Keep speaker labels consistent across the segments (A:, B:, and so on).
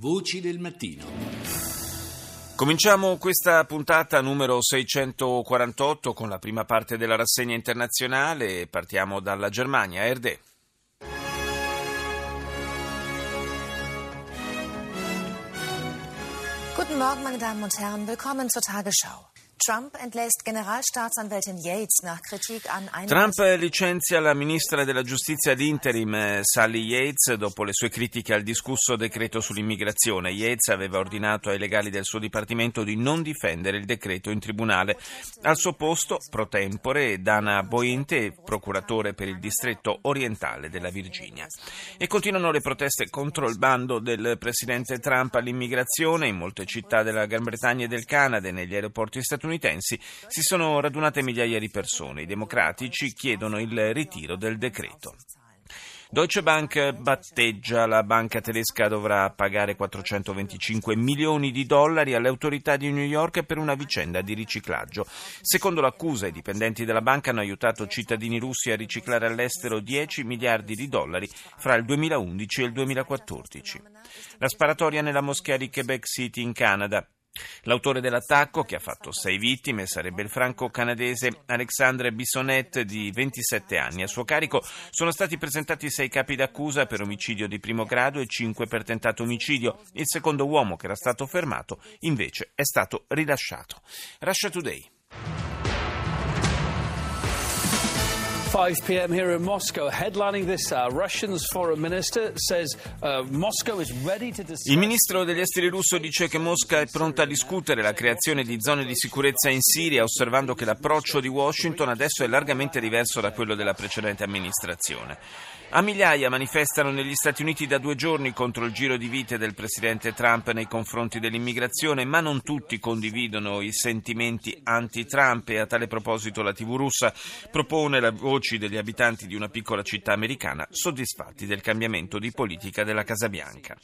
A: Voci del mattino.
B: Cominciamo questa puntata numero 648 con la prima parte della rassegna internazionale. Partiamo dalla Germania. Erde.
C: Guten Morgen, meine Damen und Herren. Willkommen zur Tagesschau. Trump
B: licenzia la ministra della giustizia ad interim eh, Sally Yates dopo le sue critiche al discusso decreto sull'immigrazione. Yates aveva ordinato ai legali del suo dipartimento di non difendere il decreto in tribunale. Al suo posto, pro tempore, Dana Boente, procuratore per il distretto orientale della Virginia. E continuano le proteste contro il bando del presidente Trump all'immigrazione in molte città della Gran Bretagna e del Canada e negli aeroporti statunitensi statunitensi si sono radunate migliaia di persone. I democratici chiedono il ritiro del decreto. Deutsche Bank batteggia, la banca tedesca dovrà pagare 425 milioni di dollari alle autorità di New York per una vicenda di riciclaggio. Secondo l'accusa, i dipendenti della banca hanno aiutato cittadini russi a riciclare all'estero 10 miliardi di dollari fra il 2011 e il 2014. La sparatoria nella moschea di Quebec City in Canada. L'autore dell'attacco, che ha fatto sei vittime, sarebbe il franco-canadese Alexandre Bissonnette di 27 anni. A suo carico sono stati presentati sei capi d'accusa per omicidio di primo grado e cinque per tentato omicidio. Il secondo uomo che era stato fermato invece è stato rilasciato. Russia Today.
D: 5 p.m. here in Moscow. Headlining this hour, Russia's foreign minister says uh, Moscow is ready to discuss.
B: Il ministro degli esteri russo dice che Mosca è pronta a discutere la creazione di zone di sicurezza in Siria, osservando che l'approccio di Washington adesso è largamente diverso da quello della precedente amministrazione. A migliaia manifestano negli Stati Uniti da due giorni contro il giro di vite del presidente Trump nei confronti dell'immigrazione, ma non tutti condividono i sentimenti anti-Trump e a tale proposito la TV russa propone le voci degli abitanti di una piccola città americana soddisfatti del cambiamento di politica della Casa Bianca.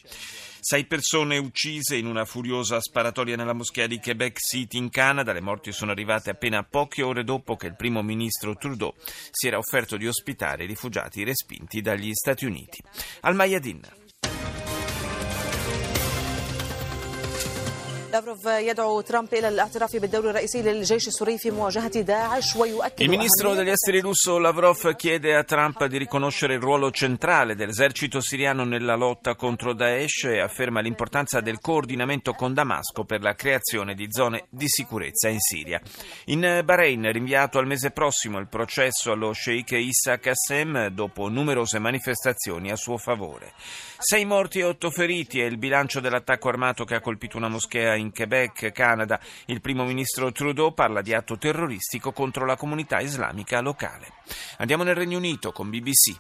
B: Sei persone uccise in una furiosa sparatoria nella moschea di Quebec City in Canada. Le morti sono arrivate appena poche ore dopo che il primo ministro Trudeau si era offerto di ospitare i rifugiati respinti dagli Stati Uniti. Al Mayadin. Il ministro degli esteri russo Lavrov chiede a Trump di riconoscere il ruolo centrale dell'esercito siriano nella lotta contro Daesh e afferma l'importanza del coordinamento con Damasco per la creazione di zone di sicurezza in Siria. In Bahrain rinviato al mese prossimo il processo allo sheikh Issa Qassem dopo numerose manifestazioni a suo favore. Sei morti e otto feriti è il bilancio dell'attacco armato che ha colpito una moschea in Quebec, Canada. Il primo ministro Trudeau parla di atto terroristico contro la comunità islamica locale. Andiamo nel Regno Unito con BBC.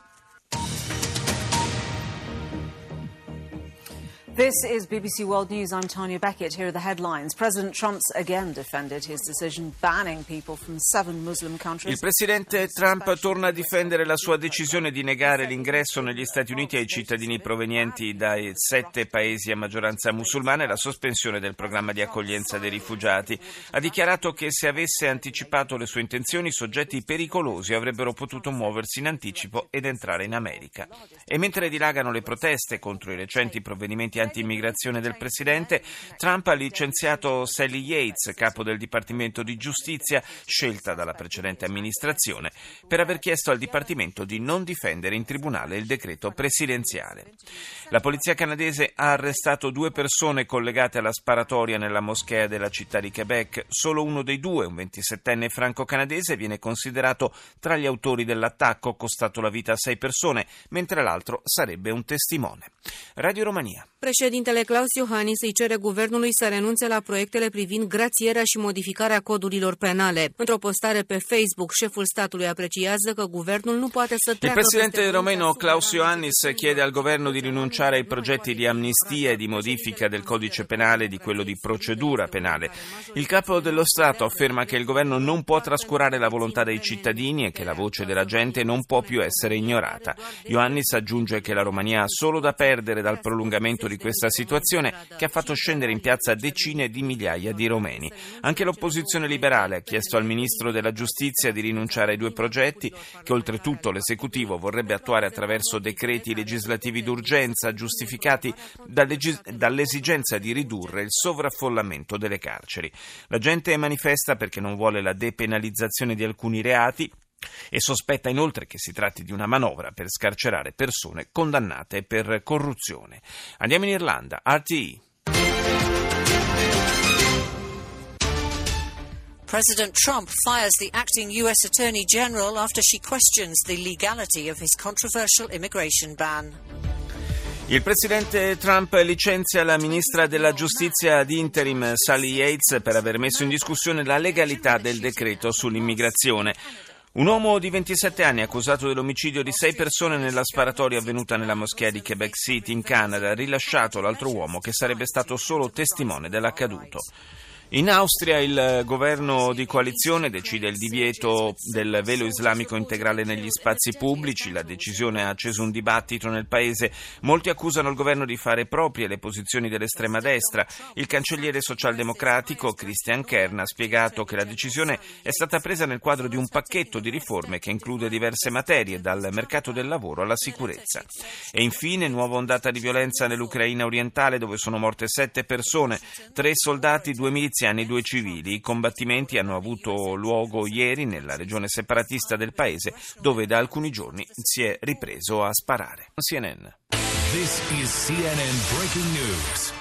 E: This is BBC World News. I'm Tanya Beckett. Here are the headlines. President Trump's again defended his decision banning people from seven Muslim countries.
B: Il presidente Trump torna a difendere la sua decisione di negare l'ingresso negli Stati Uniti ai cittadini provenienti dai sette paesi a maggioranza musulmana e la sospensione del programma di accoglienza dei rifugiati. Ha dichiarato che se avesse anticipato le sue intenzioni, soggetti pericolosi avrebbero potuto muoversi in anticipo ed entrare in America. E mentre dilagano le proteste contro i recenti provvedimenti anti-immigrazione del Presidente, Trump ha licenziato Sally Yates, capo del Dipartimento di Giustizia, scelta dalla precedente amministrazione, per aver chiesto al Dipartimento di non difendere in tribunale il decreto presidenziale. La polizia canadese ha arrestato due persone collegate alla sparatoria nella moschea della città di Quebec. Solo uno dei due, un 27enne franco-canadese, viene considerato tra gli autori dell'attacco costato la vita a sei persone, mentre l'altro sarebbe un testimone. Radio Romania.
F: Președintele Claus Iohannis îi cere guvernului să renunțe la proiectele privind grațierea și modificarea codurilor penale. Într-o postare pe Facebook, șeful statului apreciază că guvernul nu poate să treacă
B: Il presidente romeno Klaus Iohannis chiede al governo di rinunciare ai progetti di amnistia e di modifica del codice penale e di quello di procedura penale. Il capo dello Stato afferma che il governo non può trascurare la volontà dei cittadini e che la voce della gente non può più essere ignorata. Iohannis aggiunge che la Romania ha solo da perdere dal prolungamento di questa situazione che ha fatto scendere in piazza decine di migliaia di romeni. Anche l'opposizione liberale ha chiesto al ministro della giustizia di rinunciare ai due progetti che oltretutto l'esecutivo vorrebbe attuare attraverso decreti legislativi d'urgenza giustificati dall'esigenza di ridurre il sovraffollamento delle carceri. La gente manifesta perché non vuole la depenalizzazione di alcuni reati e sospetta inoltre che si tratti di una manovra per scarcerare persone condannate per corruzione. Andiamo in Irlanda, RTE.
A: President Trump fires the acting U.S. Attorney General after she questions the legality of his controversial immigration ban.
B: Il presidente Trump licenzia la ministra della giustizia di interim Sally Yates per aver messo in discussione la legalità del decreto sull'immigrazione. Un uomo di 27 anni accusato dell'omicidio di sei persone nella sparatoria avvenuta nella moschea di Quebec City in Canada ha rilasciato l'altro uomo che sarebbe stato solo testimone dell'accaduto. In Austria il governo di coalizione decide il divieto del velo islamico integrale negli spazi pubblici. La decisione ha acceso un dibattito nel paese. Molti accusano il governo di fare proprie le posizioni dell'estrema destra. Il cancelliere socialdemocratico Christian Kern ha spiegato che la decisione è stata presa nel quadro di un pacchetto di riforme che include diverse materie, dal mercato del lavoro alla sicurezza. E infine nuova ondata di violenza nell'Ucraina orientale dove sono morte sette persone, tre soldati, due miliziani miliziani e due civili. I combattimenti hanno avuto luogo ieri nella regione separatista del paese dove da alcuni giorni si è ripreso a sparare. CNN. This is CNN breaking news.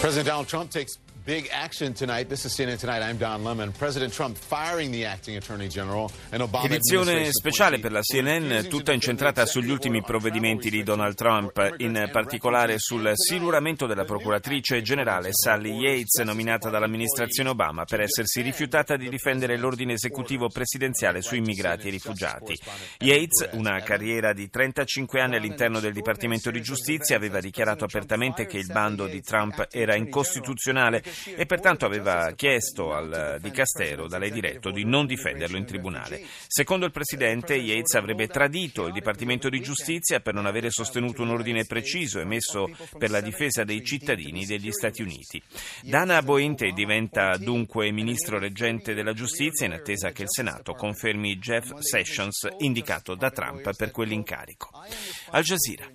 G: President Donald Trump takes Big action tonight. This is CNN Tonight. I'm Don Lemon. President Trump firing the acting Attorney General and Obama
B: Edizione speciale per la CNN, tutta incentrata sugli ultimi provvedimenti di Donald Trump, in particolare sul siluramento della procuratrice generale Sally Yates, nominata dall'amministrazione Obama per essersi rifiutata di difendere l'ordine esecutivo presidenziale su immigrati e rifugiati. Yates, una carriera di 35 anni all'interno del Dipartimento di Giustizia, aveva dichiarato apertamente che il bando di Trump era incostituzionale e pertanto aveva chiesto al Dicastero da lei diretto di non difenderlo in tribunale. Secondo il Presidente, Yates avrebbe tradito il Dipartimento di Giustizia per non avere sostenuto un ordine preciso emesso per la difesa dei cittadini degli Stati Uniti. Dana Bointe diventa dunque ministro reggente della giustizia in attesa che il Senato confermi Jeff Sessions indicato da Trump per quell'incarico. Al Jazeera.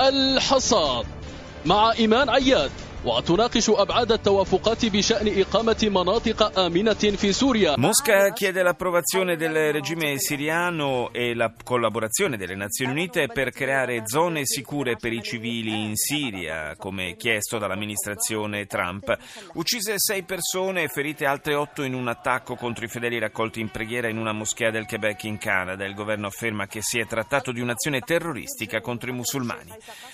H: الحصاد مع إيمان عياد.
B: Mosca chiede l'approvazione del regime siriano e la collaborazione delle Nazioni Unite per creare zone sicure per i civili in Siria, come chiesto dall'amministrazione Trump. Uccise sei persone e ferite altre otto in un attacco contro i fedeli raccolti in preghiera in una moschea del Quebec in Canada. Il governo afferma che si è trattato di un'azione terroristica contro i musulmani.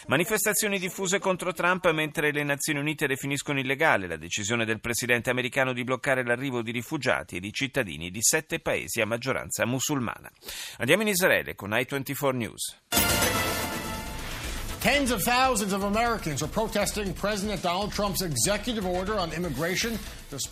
B: Manifestazioni diffuse contro Trump mentre le Nazioni Unite definiscono illegale la decisione del presidente americano di bloccare l'arrivo di rifugiati e di cittadini di sette paesi a maggioranza musulmana. Andiamo in Israele con i24 News.
I: Tens of thousands of Americans are protesting President Donald Trump's executive order on immigration.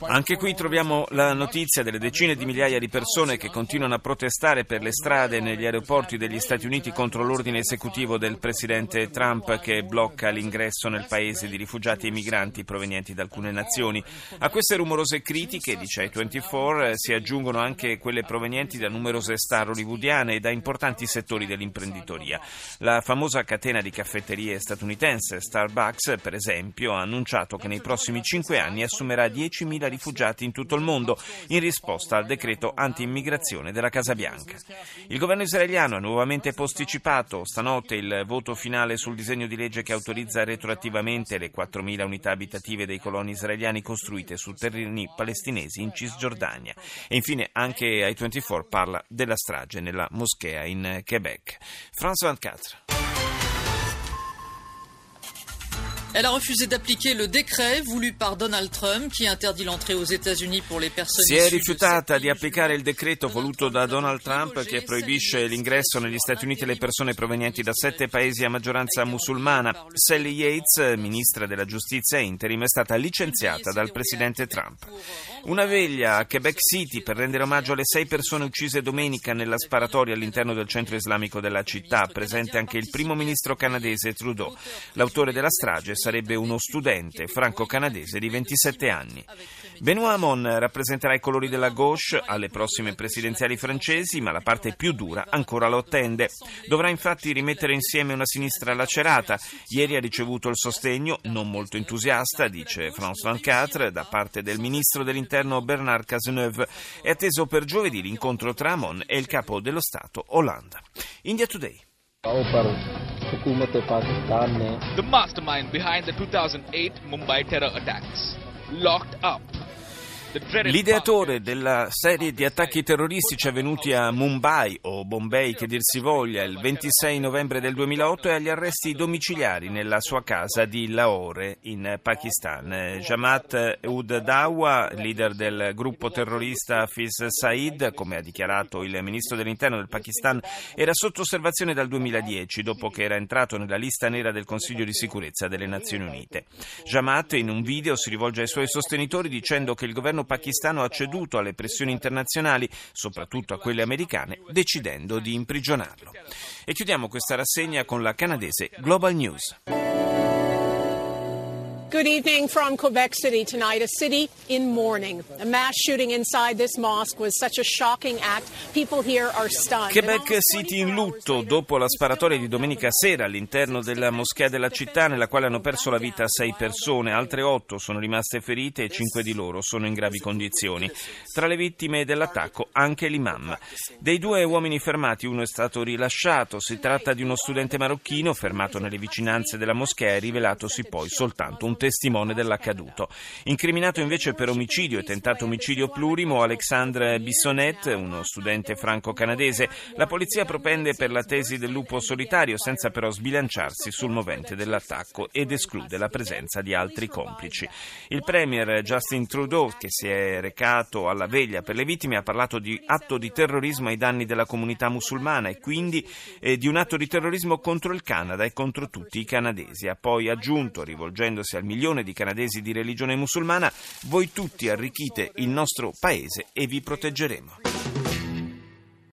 B: Anche qui troviamo la notizia delle decine di migliaia di persone che continuano a protestare per le strade e negli aeroporti degli Stati Uniti contro l'ordine esecutivo del presidente Trump che blocca l'ingresso nel paese di rifugiati e migranti provenienti da alcune nazioni. A queste rumorose critiche, dice i24, si aggiungono anche quelle provenienti da numerose star hollywoodiane e da importanti settori dell'imprenditoria. La famosa catena di caffetterie statunitense Starbucks, per esempio, ha annunciato che nei prossimi cinque anni assumerà 10 10.000 rifugiati in tutto il mondo in risposta al decreto anti-immigrazione della Casa Bianca. Il governo israeliano ha nuovamente posticipato stanotte il voto finale sul disegno di legge che autorizza retroattivamente le 4.000 unità abitative dei coloni israeliani costruite su terreni palestinesi in Cisgiordania. E infine anche i24 parla della strage nella moschea in Quebec. France 24.
J: Elle a refusé d'appliquer le décret voulu par Donald Trump qui interdit l'entrée aux États-Unis pour les personnes
B: Si è rifiutata di applicare il decreto voluto da Donald Trump che proibisce l'ingresso negli Stati Uniti alle persone provenienti da sette paesi a maggioranza musulmana. Sally Yates, ministra della giustizia interim, è stata licenziata dal presidente Trump. Una veglia a Quebec City per rendere omaggio alle sei persone uccise domenica nella sparatoria all'interno del centro islamico della città, presente anche il primo ministro canadese Trudeau. L'autore della strage sarebbe uno studente franco-canadese di 27 anni. Benoît Hamon rappresenterà i colori della gauche alle prossime presidenziali francesi, ma la parte più dura ancora lo attende. Dovrà infatti rimettere insieme una sinistra lacerata. Ieri ha ricevuto il sostegno, non molto entusiasta, dice France 24, da parte del ministro dell'interno Bernard Cazeneuve. È atteso per giovedì l'incontro tra Hamon e il capo dello Stato Hollande. India Today.
K: The mastermind behind the 2008 Mumbai terror attacks, locked up
B: L'ideatore della serie di attacchi terroristici avvenuti a Mumbai o Bombay che dir si voglia il 26 novembre del 2008 è agli arresti domiciliari nella sua casa di Lahore in Pakistan. Jamaat Ud Dawa, leader del gruppo terrorista Hafiz Said, come ha dichiarato il ministro dell'interno del Pakistan, era sotto osservazione dal 2010 dopo che era entrato nella lista nera del Consiglio di sicurezza delle Nazioni Unite. Jamaat in un video si rivolge ai suoi sostenitori dicendo che il governo governo pakistano ha ceduto alle pressioni internazionali, soprattutto a quelle americane, decidendo di imprigionarlo. E chiudiamo questa rassegna con la canadese Global News.
L: Good evening from Quebec City tonight, a city in mourning. A mass shooting inside this mosque was such a shocking act. People here are stunned.
B: Quebec City in lutto dopo la sparatoria di domenica sera all'interno della moschea della città nella quale hanno perso la vita sei persone, altre otto sono rimaste ferite e cinque di loro sono in gravi condizioni. Tra le vittime dell'attacco anche l'imam. Dei due uomini fermati uno è stato rilasciato, si tratta di uno studente marocchino fermato nelle vicinanze della moschea e rivelatosi poi soltanto un testimone dell'accaduto. Incriminato invece per omicidio e tentato omicidio plurimo Alexandre Bissonnet, uno studente franco-canadese, la polizia propende per la tesi del lupo solitario senza però sbilanciarsi sul movente dell'attacco ed esclude la presenza di altri complici. Il premier Justin Trudeau, che si è recato alla veglia per le vittime, ha parlato di atto di terrorismo ai danni della comunità musulmana e quindi eh, di un atto di terrorismo contro il Canada e contro tutti i canadesi. Ha poi aggiunto, rivolgendosi al milione di canadesi di religione musulmana, voi tutti arricchite il nostro paese e vi proteggeremo.